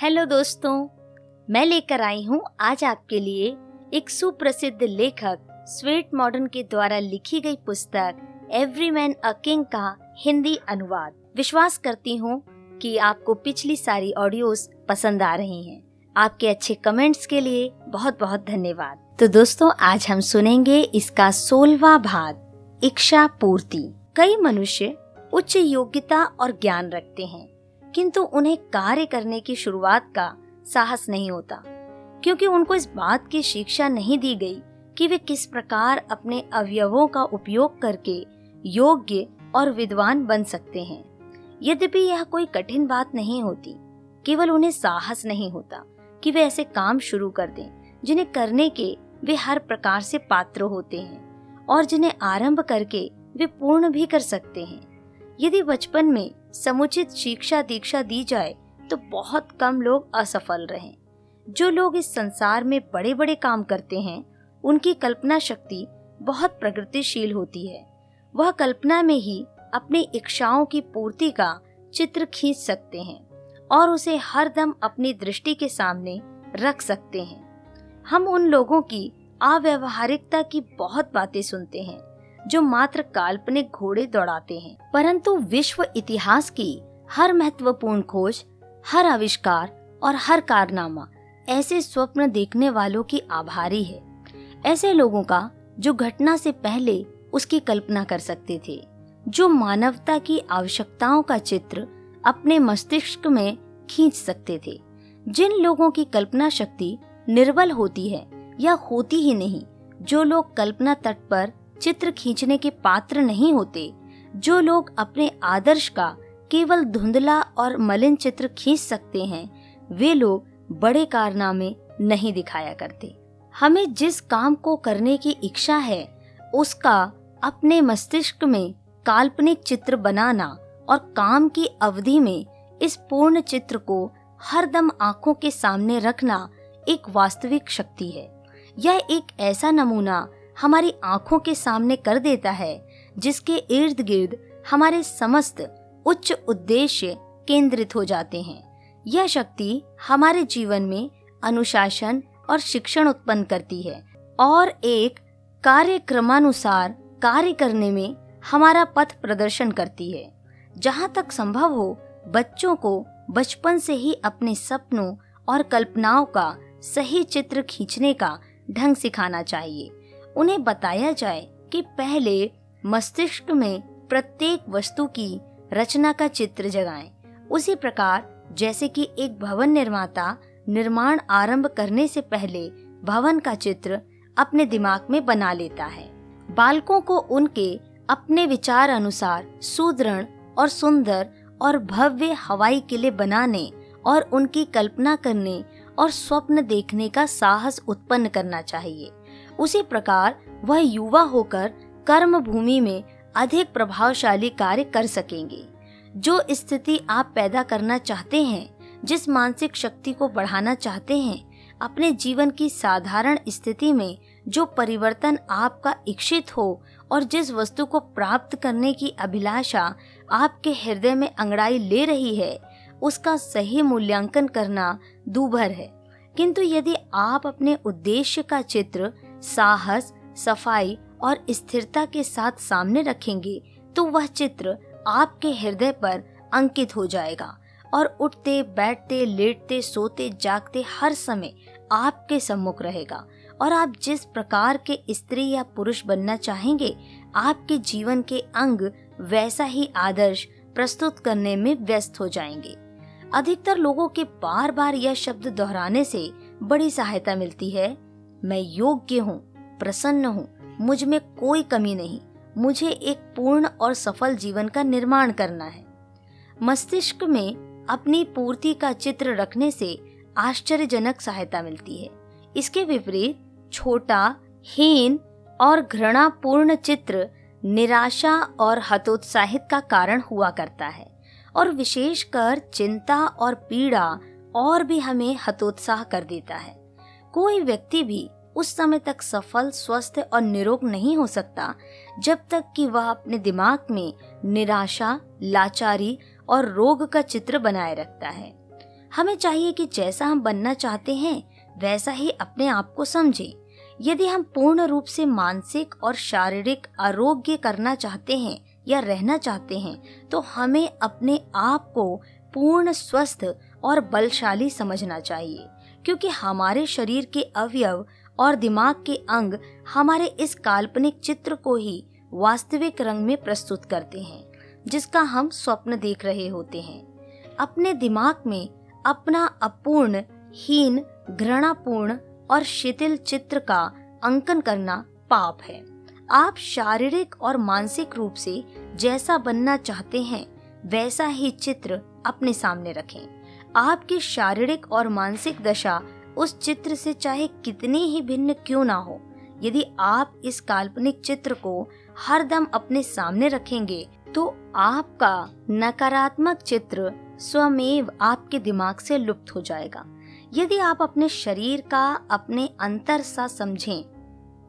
Hello दोस्तों, मैं लेकर आई हूँ आज आपके लिए एक सुप्रसिद्ध लेखक स्वेट मॉडर्न के द्वारा लिखी गई पुस्तक एवरी मैन अ किंग का हिंदी अनुवाद। विश्वास करती हूँ कि आपको पिछली सारी ऑडियोज पसंद आ रही हैं। आपके अच्छे कमेंट्स के लिए बहुत बहुत धन्यवाद। तो दोस्तों, आज हम सुनेंगे इसका सोलवा भाग, इच्छा पूर्ति। कई मनुष्य उच्च योग्यता और ज्ञान रखते हैं। किंतु उन्हें कार्य करने की शुरुआत का साहस नहीं होता, क्योंकि उनको इस बात की शिक्षा नहीं दी गई कि वे किस प्रकार अपने अवयवों का उपयोग करके योग्य और विद्वान बन सकते हैं। यद्यपि यह कोई कठिन बात नहीं होती, केवल उन्हें साहस नहीं होता कि वे ऐसे काम शुरू कर दें, जिन्हें करने के वे हर प्रकार से पात्र होते हैं और जिन्हें आरंभ करके वे पूर्ण भी कर सकते हैं। यदि बचपन में समुचित शिक्षा दीक्षा दी जाए तो बहुत कम लोग असफल रहे। जो लोग इस संसार में बड़े बड़े काम करते हैं, उनकी कल्पना शक्ति बहुत प्रगतिशील होती है। वह कल्पना में ही अपनी इच्छाओं की पूर्ति का चित्र खींच सकते हैं और उसे हर दम अपनी दृष्टि के सामने रख सकते हैं। हम उन लोगों की अव्यवहारिकता की बहुत बातें सुनते हैं। जो मात्र काल्पनिक घोड़े दौड़ाते हैं। परंतु विश्व इतिहास की हर महत्वपूर्ण खोज, हर आविष्कार और हर कारनामा ऐसे स्वप्न देखने वालों की आभारी है। ऐसे लोगों का जो घटना से पहले उसकी कल्पना कर सकते थे, जो मानवता की आवश्यकताओं का चित्र अपने मस्तिष्क में खींच सकते थे, जिन लोगों की कल्पना शक्ति निर्बल होती है या होती ही नहीं, जो लोग कल्पना तट पर चित्र खींचने के पात्र नहीं होते। जो लोग अपने आदर्श का केवल धुंधला और मलिन चित्र खींच सकते हैं, वे लोग बड़े कारनामे नहीं दिखाया करते। हमें जिस काम को करने की इच्छा है, उसका अपने मस्तिष्क में काल्पनिक चित्र बनाना और काम की अवधि में इस पूर्ण चित्र को हरदम आँखों के सामने रखना एक वास्तविक शक्ति है। यह एक ऐसा नमूना हमारी आँखों के सामने कर देता है, जिसके इर्द गिर्द हमारे समस्त उच्च उद्देश्य केंद्रित हो जाते हैं। यह शक्ति हमारे जीवन में अनुशासन और शिक्षण उत्पन्न करती है और एक कार्यक्रमानुसार कार्य करने में हमारा पथ प्रदर्शन करती है। जहाँ तक संभव हो, बच्चों को बचपन से ही अपने सपनों और कल्पनाओं का सही चित्र खींचने का ढंग सिखाना चाहिए। उन्हें बताया जाए कि पहले मस्तिष्क में प्रत्येक वस्तु की रचना का चित्र जगाएँ। उसी प्रकार, जैसे कि एक भवन निर्माता निर्माण आरंभ करने से पहले भवन का चित्र अपने दिमाग में बना लेता है बालकों को उनके अपने विचार अनुसार सुदृढ़ और सुंदर और भव्य हवाई किले बनाने और उनकी कल्पना करने और स्वप्न देखने का साहस उत्पन्न करना चाहिए उसी प्रकार वह युवा होकर कर्म भूमि में अधिक प्रभावशाली कार्य कर सकेंगे। जो स्थिति आप पैदा करना चाहते हैं, जिस मानसिक शक्ति को बढ़ाना चाहते हैं, अपने जीवन की साधारण स्थिति में जो परिवर्तन आपका इच्छित हो और जिस वस्तु को प्राप्त करने की अभिलाषा आपके हृदय में अंगड़ाई ले रही है, उसका सही मूल्यांकन करना दूभर है। किंतु यदि आप अपने उद्देश्य का चित्र साहस, सफ़ाई और स्थिरता के साथ सामने रखेंगे तो वह चित्र आपके हृदय पर अंकित हो जाएगा और उठते, बैठते, लेटते, सोते, जागते हर समय आपके सम्मुख रहेगा। और आप जिस प्रकार के स्त्री या पुरुष बनना चाहेंगे, आपके जीवन के अंग वैसा ही आदर्श प्रस्तुत करने में व्यस्त हो जाएँगे। अधिकतर लोगों के बार बार यह शब्द दोहराने से बड़ी सहायता मिलती है। मैं योग्य हूँ, प्रसन्न हूँ, मुझमें कोई कमी नहीं, मुझे एक पूर्ण और सफल जीवन का निर्माण करना है। मस्तिष्क में अपनी पूर्ति का चित्र रखने से आश्चर्यजनक सहायता मिलती है। इसके विपरीत, छोटा, हीन और घृणापूर्ण चित्र निराशा और हतोत्साहित का कारण हुआ करता है और विशेषकर चिंता और पीड़ा और भी हमें हतोत्साह कर देता है। कोई व्यक्ति भी उस समय तक सफल, स्वस्थ और निरोग नहीं हो सकता, जब तक कि वह अपने दिमाग में निराशा, लाचारी और रोग का चित्र बनाए रखता है। हमें चाहिए कि जैसा हम बनना चाहते हैं, वैसा ही अपने आप को समझें। यदि हम पूर्ण रूप से मानसिक और शारीरिक आरोग्य करना चाहते हैं या रहना चाहते हैं तो हमें अपने आप को पूर्ण, स्वस्थ और बलशाली समझना चाहिए। क्योंकि हमारे शरीर के अवयव और दिमाग के अंग हमारे इस काल्पनिक चित्र को ही वास्तविक रंग में प्रस्तुत करते हैं, जिसका हम स्वप्न देख रहे होते हैं। अपने दिमाग में अपना अपूर्ण, हीन, घृणापूर्ण और शिथिल चित्र का अंकन करना पाप है। आप शारीरिक और मानसिक रूप से जैसा बनना चाहते हैं, वैसा ही चित्र अपने सामने रखें। आपकी शारीरिक और मानसिक दशा उस चित्र से चाहे कितनी ही भिन्न क्यों ना हो, यदि आप इस काल्पनिक चित्र को हर दम अपने सामने रखेंगे तो आपका नकारात्मक चित्र स्वमेव आपके दिमाग से लुप्त हो जाएगा। यदि आप अपने शरीर का अपने अंतर सा समझें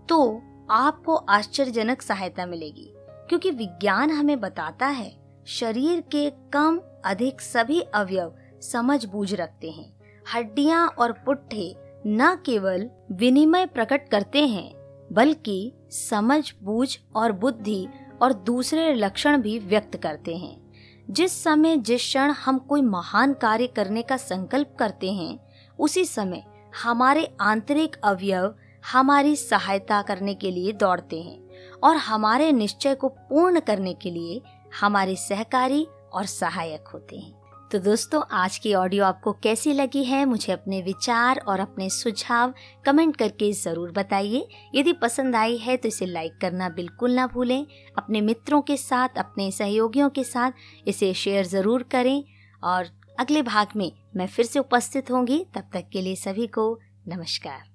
तो आपको आश्चर्यजनक सहायता मिलेगी, क्योंकि विज्ञान हमें बताता है, शरीर के कम अधिक सभी अवयव समझ बूझ रखते हैं। हड्डियाँ और पुट्ठे न केवल विनिमय प्रकट करते हैं, बल्कि समझ, बूझ और बुद्धि और दूसरे लक्षण भी व्यक्त करते हैं। जिस समय, जिस क्षण हम कोई महान कार्य करने का संकल्प करते हैं, उसी समय हमारे आंतरिक अवयव हमारी सहायता करने के लिए दौड़ते हैं और हमारे निश्चय को पूर्ण करने के लिए हमारे सहकारी और सहायक होते हैं। तो दोस्तों, आज की ऑडियो आपको कैसी लगी है, मुझे अपने विचार और अपने सुझाव कमेंट करके ज़रूर बताइए। यदि पसंद आई है तो इसे लाइक करना बिल्कुल ना भूलें। अपने मित्रों के साथ, अपने सहयोगियों के साथ इसे शेयर ज़रूर करें। और अगले भाग में मैं फिर से उपस्थित होंगी। तब तक के लिए सभी को नमस्कार।